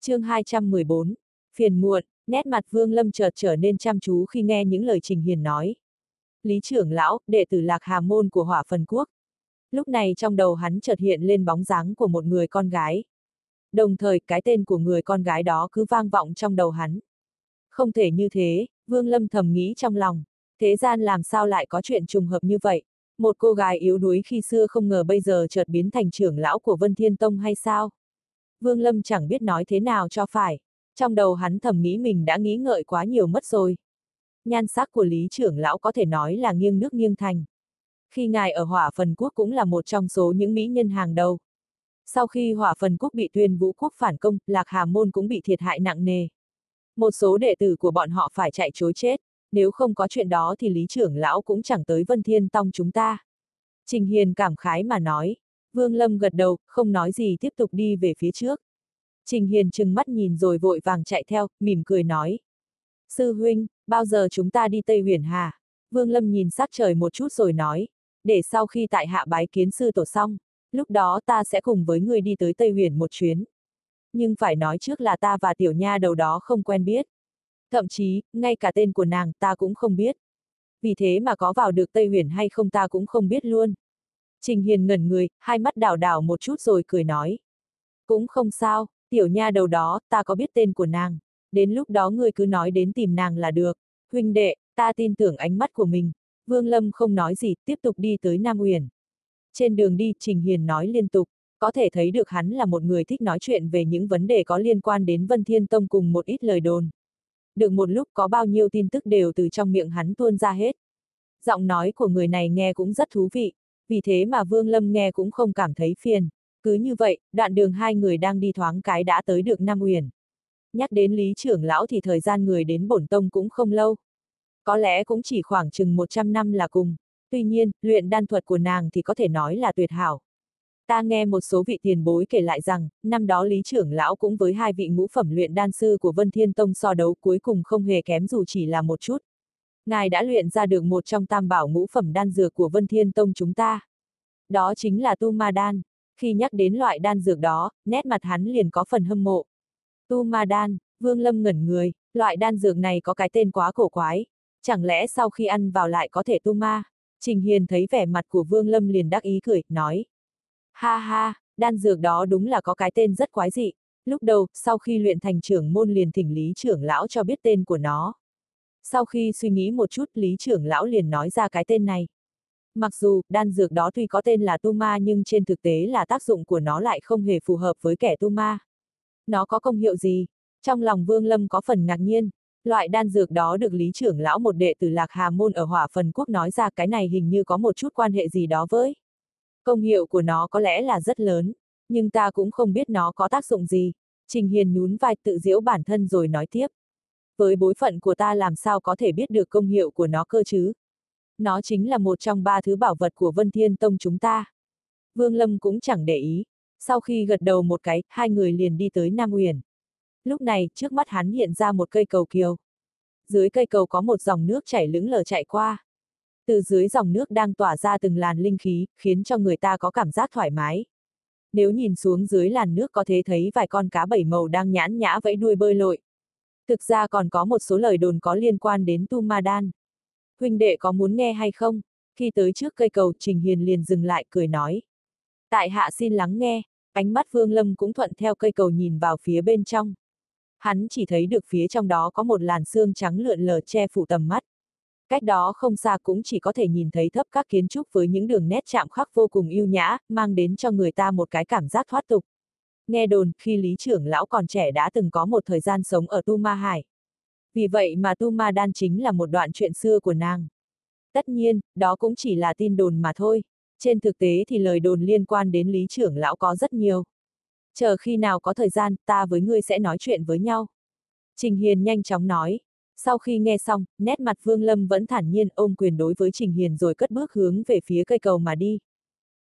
chương 214, phiền muộn, nét mặt Vương Lâm chợt trở nên chăm chú khi nghe những lời Trình Hiền nói. Lý trưởng lão, đệ tử lạc hà môn của hỏa phần quốc. Lúc này trong đầu hắn chợt hiện lên bóng dáng của một người con gái. Đồng thời, cái tên của người con gái đó cứ vang vọng trong đầu hắn. Không thể như thế, Vương Lâm thầm nghĩ trong lòng. Thế gian làm sao lại có chuyện trùng hợp như vậy? Một cô gái yếu đuối khi xưa không ngờ bây giờ chợt biến thành trưởng lão của Vân Thiên Tông hay sao? Vương Lâm chẳng biết nói thế nào cho phải. Trong đầu hắn thầm nghĩ mình đã nghĩ ngợi quá nhiều mất rồi. Nhan sắc của Lý trưởng lão có thể nói là nghiêng nước nghiêng thành. Khi ngài ở hỏa phần quốc cũng là một trong số những mỹ nhân hàng đầu. Sau khi hỏa phần quốc bị tuyên vũ quốc phản công, Lạc Hà Môn cũng bị thiệt hại nặng nề. Một số đệ tử của bọn họ phải chạy chối chết, nếu không có chuyện đó thì Lý trưởng lão cũng chẳng tới Vân Thiên Tông chúng ta. Trình Hiền cảm khái mà nói. Vương Lâm gật đầu, không nói gì tiếp tục đi về phía trước. Trình Hiền trừng mắt nhìn rồi vội vàng chạy theo, mỉm cười nói. Sư huynh, bao giờ chúng ta đi Tây Huyền Hà? Vương Lâm nhìn sát trời một chút rồi nói. Để sau khi tại hạ bái kiến sư tổ xong, lúc đó ta sẽ cùng với người đi tới Tây Huyền một chuyến. Nhưng phải nói trước là ta và tiểu nha đầu đó không quen biết. Thậm chí, ngay cả tên của nàng ta cũng không biết. Vì thế mà có vào được Tây Huyền hay không ta cũng không biết luôn. Trình Hiền ngẩn người, hai mắt đảo đảo một chút rồi cười nói. Cũng không sao, tiểu nha đầu đó, ta có biết tên của nàng. Đến lúc đó ngươi cứ nói đến tìm nàng là được. Huynh đệ, ta tin tưởng ánh mắt của mình. Vương Lâm không nói gì, tiếp tục đi tới Nam Uyển. Trên đường đi, Trình Hiền nói liên tục, có thể thấy được hắn là một người thích nói chuyện về những vấn đề có liên quan đến Vân Thiên Tông cùng một ít lời đồn. Được một lúc có bao nhiêu tin tức đều từ trong miệng hắn tuôn ra hết. Giọng nói của người này nghe cũng rất thú vị, vì thế mà Vương Lâm nghe cũng không cảm thấy phiền. Cứ như vậy, đoạn đường hai người đang đi thoáng cái đã tới được Nam Uyển. Nhắc đến Lý trưởng lão thì thời gian người đến bổn tông cũng không lâu. Có lẽ cũng chỉ khoảng chừng 100 năm là cùng. Tuy nhiên, luyện đan thuật của nàng thì có thể nói là tuyệt hảo. Ta nghe một số vị tiền bối kể lại rằng, năm đó Lý trưởng lão cũng với hai vị ngũ phẩm luyện đan sư của Vân Thiên Tông so đấu cuối cùng không hề kém dù chỉ là một chút. Ngài đã luyện ra được một trong tam bảo ngũ phẩm đan dược của Vân Thiên Tông chúng ta. Đó chính là Tu Ma Đan. Khi nhắc đến loại đan dược đó, nét mặt hắn liền có phần hâm mộ. Tu Ma Đan, Vương Lâm ngẩn người, loại đan dược này có cái tên quá cổ quái. Chẳng lẽ sau khi ăn vào lại có thể tu ma? Trình Hiền thấy vẻ mặt của Vương Lâm liền đắc ý cười, nói. Ha ha, đan dược đó đúng là có cái tên rất quái dị. Lúc đầu, sau khi luyện thành trưởng môn liền thỉnh Lý trưởng lão cho biết tên của nó. Sau khi suy nghĩ một chút, Lý trưởng lão liền nói ra cái tên này. Mặc dù, đan dược đó tuy có tên là tu ma nhưng trên thực tế là tác dụng của nó lại không hề phù hợp với kẻ tu ma. Nó có công hiệu gì? Trong lòng Vương Lâm có phần ngạc nhiên. Loại đan dược đó được Lý trưởng lão một đệ tử Lạc Hà Môn ở Hỏa Phần Quốc nói ra cái này hình như có một chút quan hệ gì đó với. Công hiệu của nó có lẽ là rất lớn, nhưng ta cũng không biết nó có tác dụng gì. Trình Hiền nhún vai tự diễu bản thân rồi nói tiếp. Với bối phận của ta làm sao có thể biết được công hiệu của nó cơ chứ? Nó chính là một trong ba thứ bảo vật của Vân Thiên Tông chúng ta. Vương Lâm cũng chẳng để ý. Sau khi gật đầu một cái, hai người liền đi tới Nam Uyển. Lúc này, trước mắt hắn hiện ra một cây cầu kiều. Dưới cây cầu có một dòng nước chảy lững lờ chạy qua. Từ dưới dòng nước đang tỏa ra từng làn linh khí, khiến cho người ta có cảm giác thoải mái. Nếu nhìn xuống dưới làn nước có thể thấy vài con cá bảy màu đang nhãn nhã vẫy đuôi bơi lội. Thực ra còn có một số lời đồn có liên quan đến Tu Ma Đan. Huynh đệ có muốn nghe hay không? Khi tới trước cây cầu, Trình Hiền liền dừng lại cười nói. Tại hạ xin lắng nghe, ánh mắt Vương Lâm cũng thuận theo cây cầu nhìn vào phía bên trong. Hắn chỉ thấy được phía trong đó có một làn xương trắng lượn lờ che phủ tầm mắt. Cách đó không xa cũng chỉ có thể nhìn thấy thấp các kiến trúc với những đường nét chạm khắc vô cùng yêu nhã, mang đến cho người ta một cái cảm giác thoát tục. Nghe đồn, khi lý trưởng lão còn trẻ đã từng có một thời gian sống ở Tu Ma Hải. Vì vậy mà Tu Ma Đan chính là một đoạn chuyện xưa của nàng. Tất nhiên, đó cũng chỉ là tin đồn mà thôi. Trên thực tế thì lời đồn liên quan đến lý trưởng lão có rất nhiều. Chờ khi nào có thời gian, ta với ngươi sẽ nói chuyện với nhau. Trình Hiền nhanh chóng nói. Sau khi nghe xong, nét mặt Vương Lâm vẫn thản nhiên ôm quyền đối với Trình Hiền rồi cất bước hướng về phía cây cầu mà đi.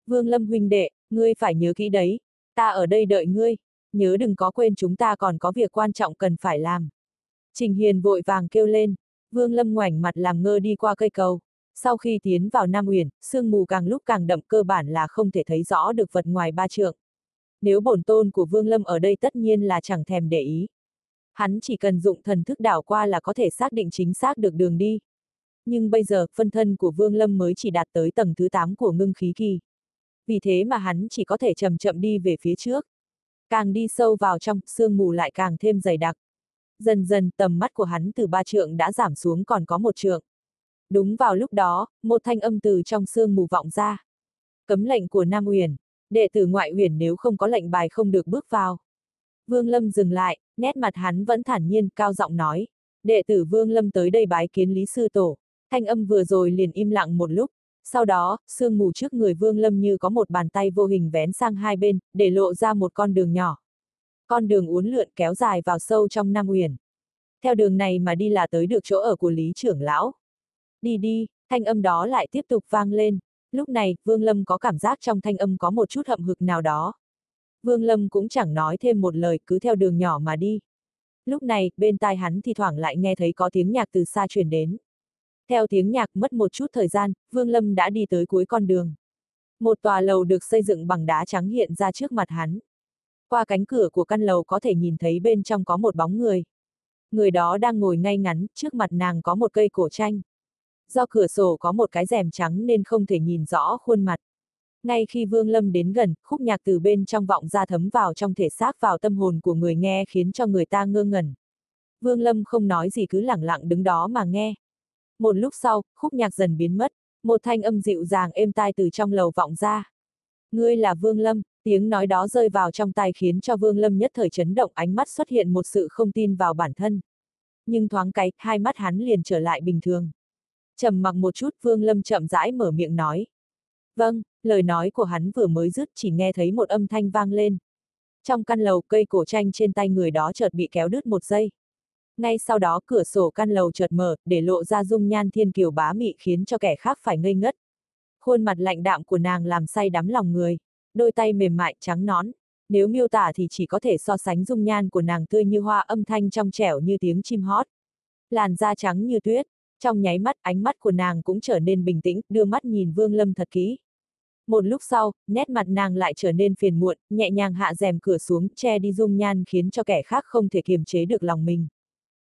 Vương Lâm huynh đệ, ngươi phải nhớ kỹ đấy, ta ở đây đợi ngươi, nhớ đừng có quên chúng ta còn có việc quan trọng cần phải làm. Trình Hiền vội vàng kêu lên, Vương Lâm ngoảnh mặt làm ngơ đi qua cây cầu. Sau khi tiến vào Nam Uyển, sương mù càng lúc càng đậm cơ bản là không thể thấy rõ được vật ngoài ba trượng. nếu bổn tôn của Vương Lâm ở đây tất nhiên là chẳng thèm để ý. Hắn chỉ cần dụng thần thức đảo qua là có thể xác định chính xác được đường đi. Nhưng bây giờ, phân thân của Vương Lâm mới chỉ đạt tới tầng thứ 8 của ngưng khí kỳ. Vì thế mà hắn chỉ có thể chậm chậm đi về phía trước. Càng đi sâu vào trong, sương mù lại càng thêm dày đặc. Dần dần, tầm mắt của hắn từ ba trượng đã giảm xuống còn có một trượng. Đúng vào lúc đó, một thanh âm từ trong sương mù vọng ra. Cấm lệnh của Nam Uyển, đệ tử ngoại uyển nếu không có lệnh bài không được bước vào. Vương Lâm dừng lại, nét mặt hắn vẫn thản nhiên, cao giọng nói. Đệ tử Vương Lâm tới đây bái kiến Lý Sư Tổ. Thanh âm vừa rồi liền im lặng một lúc. Sau đó, sương mù trước người Vương Lâm như có một bàn tay vô hình vén sang hai bên, để lộ ra một con đường nhỏ. Con đường uốn lượn kéo dài vào sâu trong Nam Uyển. Theo đường này mà đi là tới được chỗ ở của Lý trưởng lão. Đi đi, thanh âm đó lại tiếp tục vang lên. Lúc này, Vương Lâm có cảm giác trong thanh âm có một chút hậm hực nào đó. Vương Lâm cũng chẳng nói thêm một lời, cứ theo đường nhỏ mà đi. Lúc này, bên tai hắn thì thoảng lại nghe thấy có tiếng nhạc từ xa truyền đến. Theo tiếng nhạc mất một chút thời gian, Vương Lâm đã đi tới cuối con đường. Một tòa lầu được xây dựng bằng đá trắng hiện ra trước mặt hắn. Qua cánh cửa của căn lầu có thể nhìn thấy bên trong có một bóng người. Người đó đang ngồi ngay ngắn, trước mặt nàng có một cây cổ tranh. Do cửa sổ có một cái rèm trắng nên không thể nhìn rõ khuôn mặt. Ngay khi Vương Lâm đến gần, khúc nhạc từ bên trong vọng ra thấm vào trong thể xác vào tâm hồn của người nghe khiến cho người ta ngơ ngẩn. Vương Lâm không nói gì cứ lẳng lặng đứng đó mà nghe. Một lúc sau, khúc nhạc dần biến mất, một thanh âm dịu dàng êm tai từ trong lầu vọng ra. Ngươi là Vương Lâm, tiếng nói đó rơi vào trong tai khiến cho Vương Lâm nhất thời chấn động ánh mắt xuất hiện một sự không tin vào bản thân. Nhưng thoáng cái, hai mắt hắn liền trở lại bình thường. trầm mặc một chút Vương Lâm chậm rãi mở miệng nói. Vâng, lời nói của hắn vừa mới dứt chỉ nghe thấy một âm thanh vang lên. Trong căn lầu cây cổ tranh trên tay người đó chợt bị kéo đứt một giây. Ngay sau đó cửa sổ căn lầu chợt mở, để lộ ra dung nhan thiên kiều bá mị khiến cho kẻ khác phải ngây ngất. Khuôn mặt lạnh đạm của nàng làm say đắm lòng người, đôi tay mềm mại trắng nón. Nếu miêu tả thì chỉ có thể so sánh dung nhan của nàng tươi như hoa âm thanh trong trẻo như tiếng chim hót. Làn da trắng như tuyết, trong nháy mắt ánh mắt của nàng cũng trở nên bình tĩnh, đưa mắt nhìn Vương Lâm thật kỹ. Một lúc sau, nét mặt nàng lại trở nên phiền muộn, nhẹ nhàng hạ rèm cửa xuống, che đi dung nhan khiến cho kẻ khác không thể kiềm chế được lòng mình.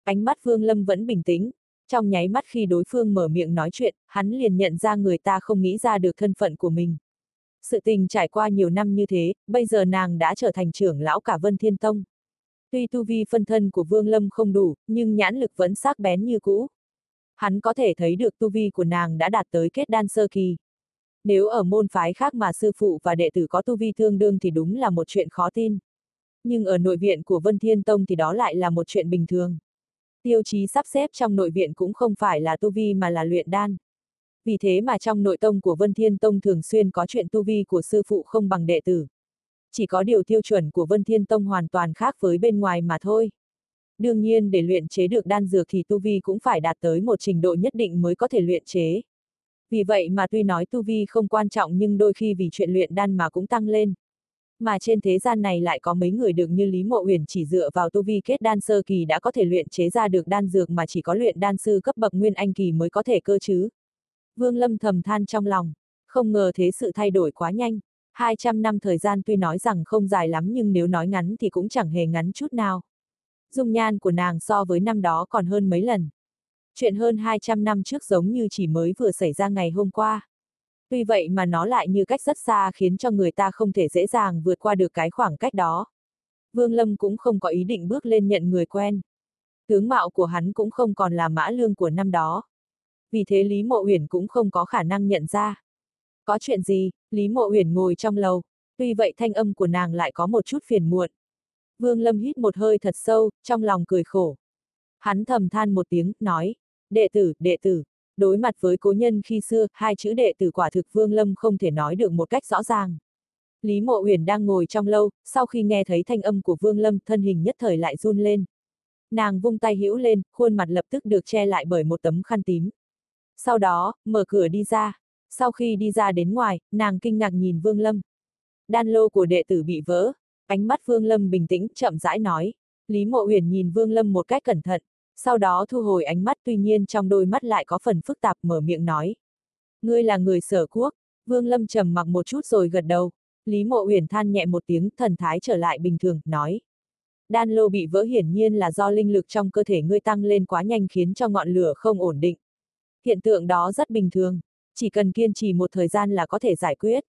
Ánh mắt Vương Lâm vẫn bình tĩnh. Trong nháy mắt khi đối phương mở miệng nói chuyện, hắn liền nhận ra người ta không nghĩ ra được thân phận của mình. Sự tình trải qua nhiều năm như thế, bây giờ nàng đã trở thành trưởng lão cả Vân Thiên Tông. Tuy tu vi phân thân của Vương Lâm không đủ, nhưng nhãn lực vẫn sắc bén như cũ. Hắn có thể thấy được tu vi của nàng đã đạt tới kết đan sơ kỳ. Nếu ở môn phái khác mà sư phụ và đệ tử có tu vi tương đương thì đúng là một chuyện khó tin. Nhưng ở nội viện của Vân Thiên Tông thì đó lại là một chuyện bình thường. Tiêu chí sắp xếp trong nội viện cũng không phải là tu vi mà là luyện đan. Vì thế mà trong nội tông của Vân Thiên Tông thường xuyên có chuyện tu vi của sư phụ không bằng đệ tử. Chỉ có điều tiêu chuẩn của Vân Thiên Tông hoàn toàn khác với bên ngoài mà thôi. Đương nhiên để luyện chế được đan dược thì tu vi cũng phải đạt tới một trình độ nhất định mới có thể luyện chế. Vì vậy mà tuy nói tu vi không quan trọng nhưng đôi khi vì chuyện luyện đan mà cũng tăng lên. Mà trên thế gian này lại có mấy người được như Lý Mộ Uyển chỉ dựa vào tu vi kết đan sơ kỳ đã có thể luyện chế ra được đan dược mà chỉ có luyện đan sư cấp bậc nguyên anh kỳ mới có thể cơ chứ. Vương Lâm thầm than trong lòng, không ngờ thế sự thay đổi quá nhanh. 200 năm thời gian tuy nói rằng không dài lắm nhưng nếu nói ngắn thì cũng chẳng hề ngắn chút nào. Dung nhan của nàng so với năm đó còn hơn mấy lần. Chuyện hơn 200 năm trước giống như chỉ mới vừa xảy ra ngày hôm qua. Tuy vậy mà nó lại như cách rất xa khiến cho người ta không thể dễ dàng vượt qua được cái khoảng cách đó. Vương Lâm cũng không có ý định bước lên nhận người quen. Tướng mạo của hắn cũng không còn là mã lương của năm đó. Vì thế Lý Mộ Uyển cũng không có khả năng nhận ra. Có chuyện gì, Lý Mộ Uyển ngồi trong lầu, tuy vậy thanh âm của nàng lại có một chút phiền muộn. Vương Lâm hít một hơi thật sâu, trong lòng cười khổ. Hắn thầm than một tiếng, nói, đệ tử, đệ tử, đối mặt với cố nhân khi xưa, hai chữ đệ tử quả thực Vương Lâm không thể nói được một cách rõ ràng. Lý Mộ Uyển đang ngồi trong lâu, sau khi nghe thấy thanh âm của Vương Lâm, thân hình nhất thời lại run lên. Nàng vung tay hữu lên, khuôn mặt lập tức được che lại bởi một tấm khăn tím. Sau đó, mở cửa đi ra. Sau khi đi ra đến ngoài, nàng kinh ngạc nhìn Vương Lâm. Đan lô của đệ tử bị vỡ. Ánh mắt Vương Lâm bình tĩnh, chậm rãi nói. Lý Mộ Uyển nhìn Vương Lâm một cách cẩn thận, sau đó thu hồi ánh mắt tuy nhiên trong đôi mắt lại có phần phức tạp mở miệng nói. Ngươi là người sở quốc, Vương Lâm trầm mặc một chút rồi gật đầu. Lý Mộ Uyển than nhẹ một tiếng, thần thái trở lại bình thường, nói. Đan lô bị vỡ hiển nhiên là do linh lực trong cơ thể ngươi tăng lên quá nhanh khiến cho ngọn lửa không ổn định. Hiện tượng đó rất bình thường, chỉ cần kiên trì một thời gian là có thể giải quyết.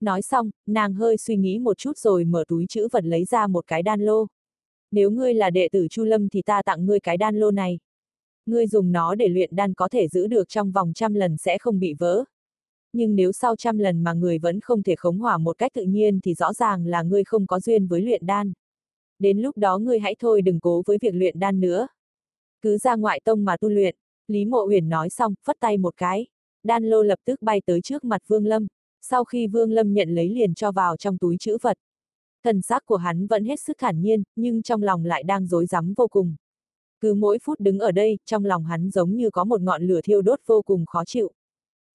Nói xong, nàng hơi suy nghĩ một chút rồi mở túi chữ vật lấy ra một cái đan lô. Nếu ngươi là đệ tử Chu Lâm thì ta tặng ngươi cái đan lô này. Ngươi dùng nó để luyện đan có thể giữ được trong vòng trăm lần sẽ không bị vỡ. Nhưng nếu sau trăm lần mà người vẫn không thể khống hỏa một cách tự nhiên thì rõ ràng là ngươi không có duyên với luyện đan. Đến lúc đó ngươi hãy thôi đừng cố với việc luyện đan nữa. Cứ ra ngoại tông mà tu luyện, Lý Mộ Huyền nói xong, phất tay một cái. Đan lô lập tức bay tới trước mặt Vương Lâm, sau khi Vương Lâm nhận lấy liền cho vào trong túi chữ vật. Thần xác của hắn vẫn hết sức thản nhiên, nhưng trong lòng lại đang rối rắm vô cùng. Cứ mỗi phút đứng ở đây, trong lòng hắn giống như có một ngọn lửa thiêu đốt vô cùng khó chịu.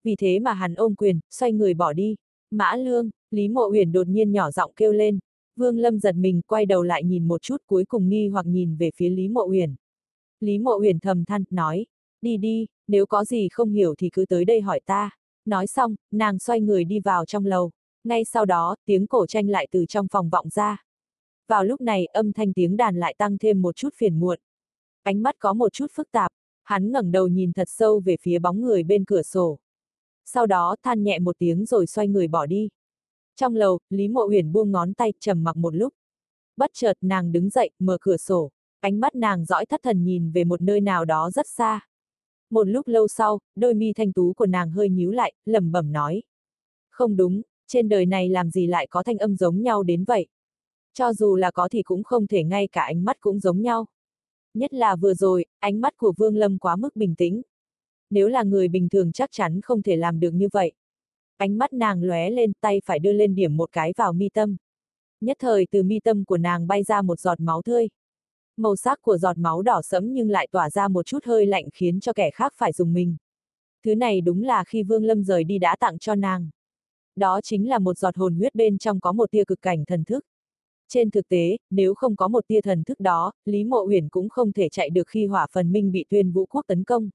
Vì thế mà hắn ôm quyền, xoay người bỏ đi. Mã Lương, Lý Mộ Huyền đột nhiên nhỏ giọng kêu lên. Vương Lâm giật mình, quay đầu lại nhìn một chút cuối cùng nghi hoặc nhìn về phía Lý Mộ Huyền. Lý Mộ Huyền thầm than, nói, đi đi, nếu có gì không hiểu thì cứ tới đây hỏi ta. Nói xong, nàng xoay người đi vào trong lầu. Ngay sau đó, tiếng cổ tranh lại từ trong phòng vọng ra. Vào lúc này, âm thanh tiếng đàn lại tăng thêm một chút phiền muộn. Ánh mắt có một chút phức tạp, hắn ngẩng đầu nhìn thật sâu về phía bóng người bên cửa sổ. Sau đó than nhẹ một tiếng rồi xoay người bỏ đi. Trong lầu, Lý Mộ Huyền buông ngón tay, trầm mặc một lúc. Bất chợt nàng đứng dậy, mở cửa sổ, ánh mắt nàng dõi thất thần nhìn về một nơi nào đó rất xa. Một lúc lâu sau, đôi mi thanh tú của nàng hơi nhíu lại, lẩm bẩm nói. Không đúng, trên đời này làm gì lại có thanh âm giống nhau đến vậy? Cho dù là có thì cũng không thể ngay cả ánh mắt cũng giống nhau. Nhất là vừa rồi, ánh mắt của Vương Lâm quá mức bình tĩnh. Nếu là người bình thường chắc chắn không thể làm được như vậy. Ánh mắt nàng lóe lên, tay phải đưa lên điểm một cái vào mi tâm. Nhất thời từ mi tâm của nàng bay ra một giọt máu tươi. Màu sắc của giọt máu đỏ sẫm nhưng lại tỏa ra một chút hơi lạnh khiến cho kẻ khác phải dùng mình. Thứ này đúng là khi Vương Lâm rời đi đã tặng cho nàng. Đó chính là một giọt hồn huyết bên trong có một tia cực cảnh thần thức. Trên thực tế, nếu không có một tia thần thức đó, Lý Mộ Uyển cũng không thể chạy được khi hỏa phần minh bị tuyên vũ quốc tấn công.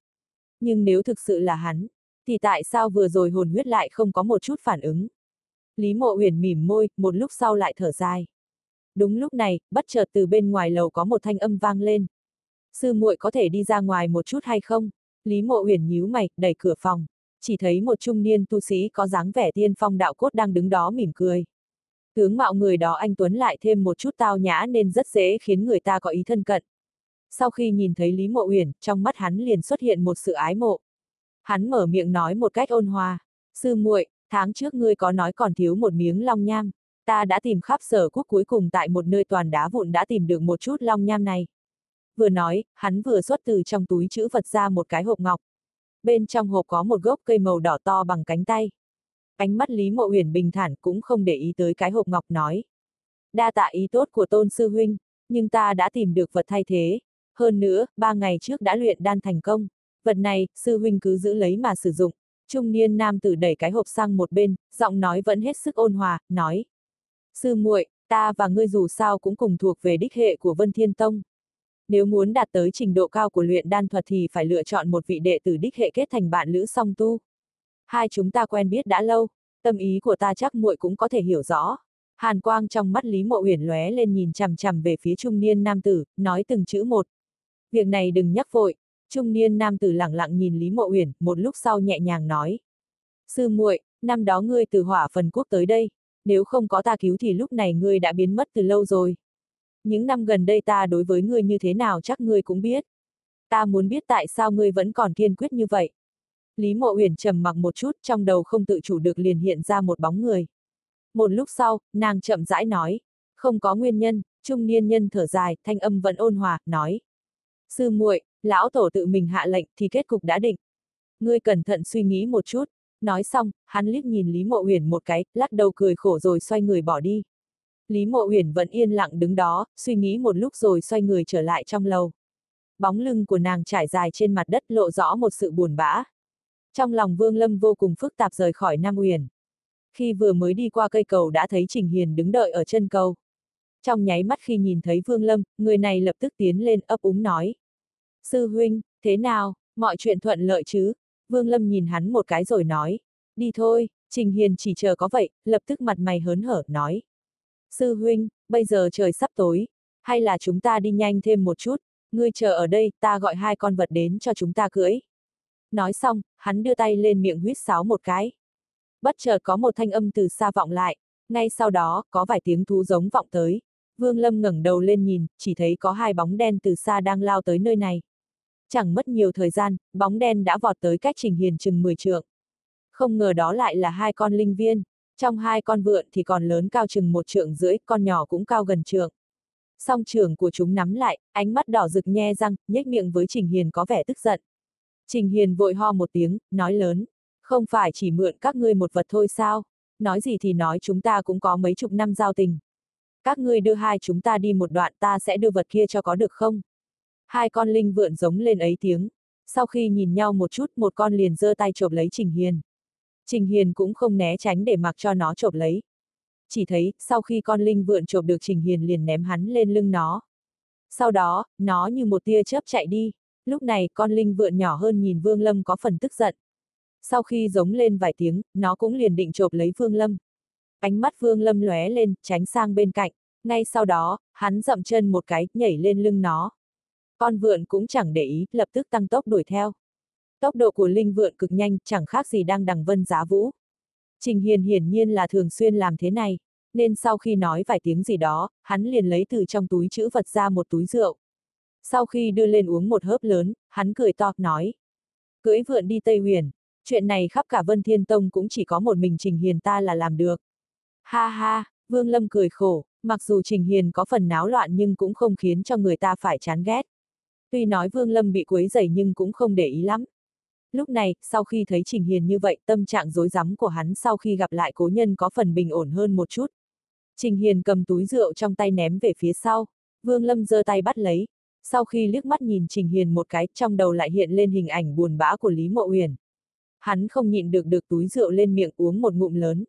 Nhưng nếu thực sự là hắn, thì tại sao vừa rồi hồn huyết lại không có một chút phản ứng? Lý Mộ Uyển mỉm môi, một lúc sau lại thở dài. Đúng lúc này, bất chợt từ bên ngoài lầu có một thanh âm vang lên. Sư muội có thể đi ra ngoài một chút hay không? Lý Mộ Uyển nhíu mày, đẩy cửa phòng, chỉ thấy một trung niên tu sĩ có dáng vẻ tiên phong đạo cốt đang đứng đó mỉm cười. Tướng mạo người đó anh Tuấn lại thêm một chút tao nhã nên rất dễ khiến người ta có ý thân cận. Sau khi nhìn thấy Lý Mộ Uyển, trong mắt hắn liền xuất hiện một sự ái mộ. Hắn mở miệng nói một cách ôn hòa, sư muội, tháng trước ngươi có nói còn thiếu một miếng long nham, ta đã tìm khắp sở quốc cuối cùng tại một nơi toàn đá vụn đã tìm được một chút long nham này. Vừa nói, hắn vừa xuất từ trong túi chữ vật ra một cái hộp ngọc. Bên trong hộp có một gốc cây màu đỏ to bằng cánh tay. Ánh mắt Lý Mộ Huyền bình thản cũng không để ý tới cái hộp ngọc nói. Đa tạ ý tốt của tôn sư huynh, nhưng ta đã tìm được vật thay thế. Hơn nữa, ba ngày trước đã luyện đan thành công. Vật này, sư huynh cứ giữ lấy mà sử dụng. Trung niên nam tử đẩy cái hộp sang một bên, giọng nói vẫn hết sức ôn hòa, nói. Sư muội, ta và ngươi dù sao cũng cùng thuộc về đích hệ của Vân Thiên Tông. Nếu muốn đạt tới trình độ cao của luyện đan thuật thì phải lựa chọn một vị đệ tử đích hệ kết thành bạn lữ song tu. Hai chúng ta quen biết đã lâu, tâm ý của ta chắc muội cũng có thể hiểu rõ. Hàn quang trong mắt Lý Mộ Uyển lóe lên nhìn chằm chằm về phía trung niên nam tử, nói từng chữ một. Việc này đừng nhắc vội. Trung niên nam tử lặng lặng nhìn Lý Mộ Uyển, một lúc sau nhẹ nhàng nói: "Sư muội, năm đó ngươi từ Hỏa Phần Quốc tới đây, nếu không có ta cứu thì lúc này ngươi đã biến mất từ lâu rồi. Những năm gần đây ta đối với ngươi như thế nào chắc ngươi cũng biết. Ta muốn biết tại sao ngươi vẫn còn kiên quyết như vậy. Lý Mộ Uyển trầm mặc một chút, trong đầu không tự chủ được liền hiện ra một bóng người. Một lúc sau, nàng chậm rãi nói, không có nguyên nhân, trung niên nhân thở dài, thanh âm vẫn ôn hòa, nói. Sư muội, lão tổ tự mình hạ lệnh thì kết cục đã định. Ngươi cẩn thận suy nghĩ một chút. Nói xong, hắn liếc nhìn Lý Mộ Uyển một cái, lắc đầu cười khổ rồi xoay người bỏ đi. Lý Mộ Uyển vẫn yên lặng đứng đó, suy nghĩ một lúc rồi xoay người trở lại trong lầu. Bóng lưng của nàng trải dài trên mặt đất lộ rõ một sự buồn bã. Trong lòng Vương Lâm vô cùng phức tạp rời khỏi Nam Uyển. Khi vừa mới đi qua cây cầu đã thấy Trình Hiền đứng đợi ở chân cầu. Trong nháy mắt khi nhìn thấy Vương Lâm, người này lập tức tiến lên ấp úng nói. Sư huynh, thế nào, mọi chuyện thuận lợi chứ? Vương Lâm nhìn hắn một cái rồi nói. Đi thôi, Trình Hiền chỉ chờ có vậy, lập tức mặt mày hớn hở, nói. Sư huynh, bây giờ trời sắp tối, hay là chúng ta đi nhanh thêm một chút, ngươi chờ ở đây, ta gọi hai con vật đến cho chúng ta cưỡi. Nói xong, hắn đưa tay lên miệng huyết sáo một cái. Bất chợt có một thanh âm từ xa vọng lại, ngay sau đó, có vài tiếng thú giống vọng tới. Vương Lâm ngẩng đầu lên nhìn, chỉ thấy có hai bóng đen từ xa đang lao tới nơi này. Chẳng mất nhiều thời gian, bóng đen đã vọt tới cách Trình Hiền chừng 10 trượng. Không ngờ đó lại là hai con linh viên. Trong hai con vượn thì còn lớn cao chừng một trượng rưỡi, con nhỏ cũng cao gần trượng. Song trường của chúng nắm lại, ánh mắt đỏ rực nhe răng, nhếch miệng với Trình Hiền có vẻ tức giận. Trình Hiền vội ho một tiếng, nói lớn, không phải chỉ mượn các ngươi một vật thôi sao, nói gì thì nói chúng ta cũng có mấy chục năm giao tình. Các ngươi đưa hai chúng ta đi một đoạn ta sẽ đưa vật kia cho có được không? Hai con linh vượn giống lên ấy tiếng. Sau khi nhìn nhau một chút một con liền giơ tay chộp lấy Trình Hiền. Trình Hiền cũng không né tránh để mặc cho nó chộp lấy. Chỉ thấy, sau khi con linh vượn chộp được Trình Hiền liền ném hắn lên lưng nó. Sau đó, nó như một tia chớp chạy đi. Lúc này, con linh vượn nhỏ hơn nhìn Vương Lâm có phần tức giận. Sau khi giống lên vài tiếng, nó cũng liền định chộp lấy Vương Lâm. Ánh mắt Vương Lâm lóe lên, tránh sang bên cạnh. Ngay sau đó, hắn dậm chân một cái, nhảy lên lưng nó. Con vượn cũng chẳng để ý, lập tức tăng tốc đuổi theo. Tốc độ của linh vượn cực nhanh, chẳng khác gì đang đằng vân giá vũ. Trình Hiền hiển nhiên là thường xuyên làm thế này, nên sau khi nói vài tiếng gì đó, hắn liền lấy từ trong túi chữ vật ra một túi rượu. Sau khi đưa lên uống một hớp lớn, hắn cười to, nói. Cưỡi vượn đi Tây Huyền, chuyện này khắp cả Vân Thiên Tông cũng chỉ có một mình Trình Hiền ta là làm được. Ha ha, Vương Lâm cười khổ, mặc dù Trình Hiền có phần náo loạn nhưng cũng không khiến cho người ta phải chán ghét. Tuy nói Vương Lâm bị quấy rầy nhưng cũng không để ý lắm. Lúc này, sau khi thấy Trình Hiền như vậy, tâm trạng rối rắm của hắn sau khi gặp lại cố nhân có phần bình ổn hơn một chút. Trình Hiền cầm túi rượu trong tay ném về phía sau, Vương Lâm giơ tay bắt lấy. Sau khi liếc mắt nhìn Trình Hiền một cái, trong đầu lại hiện lên hình ảnh buồn bã của Lý Mộ Huyền. Hắn không nhịn được được túi rượu lên miệng uống một ngụm lớn,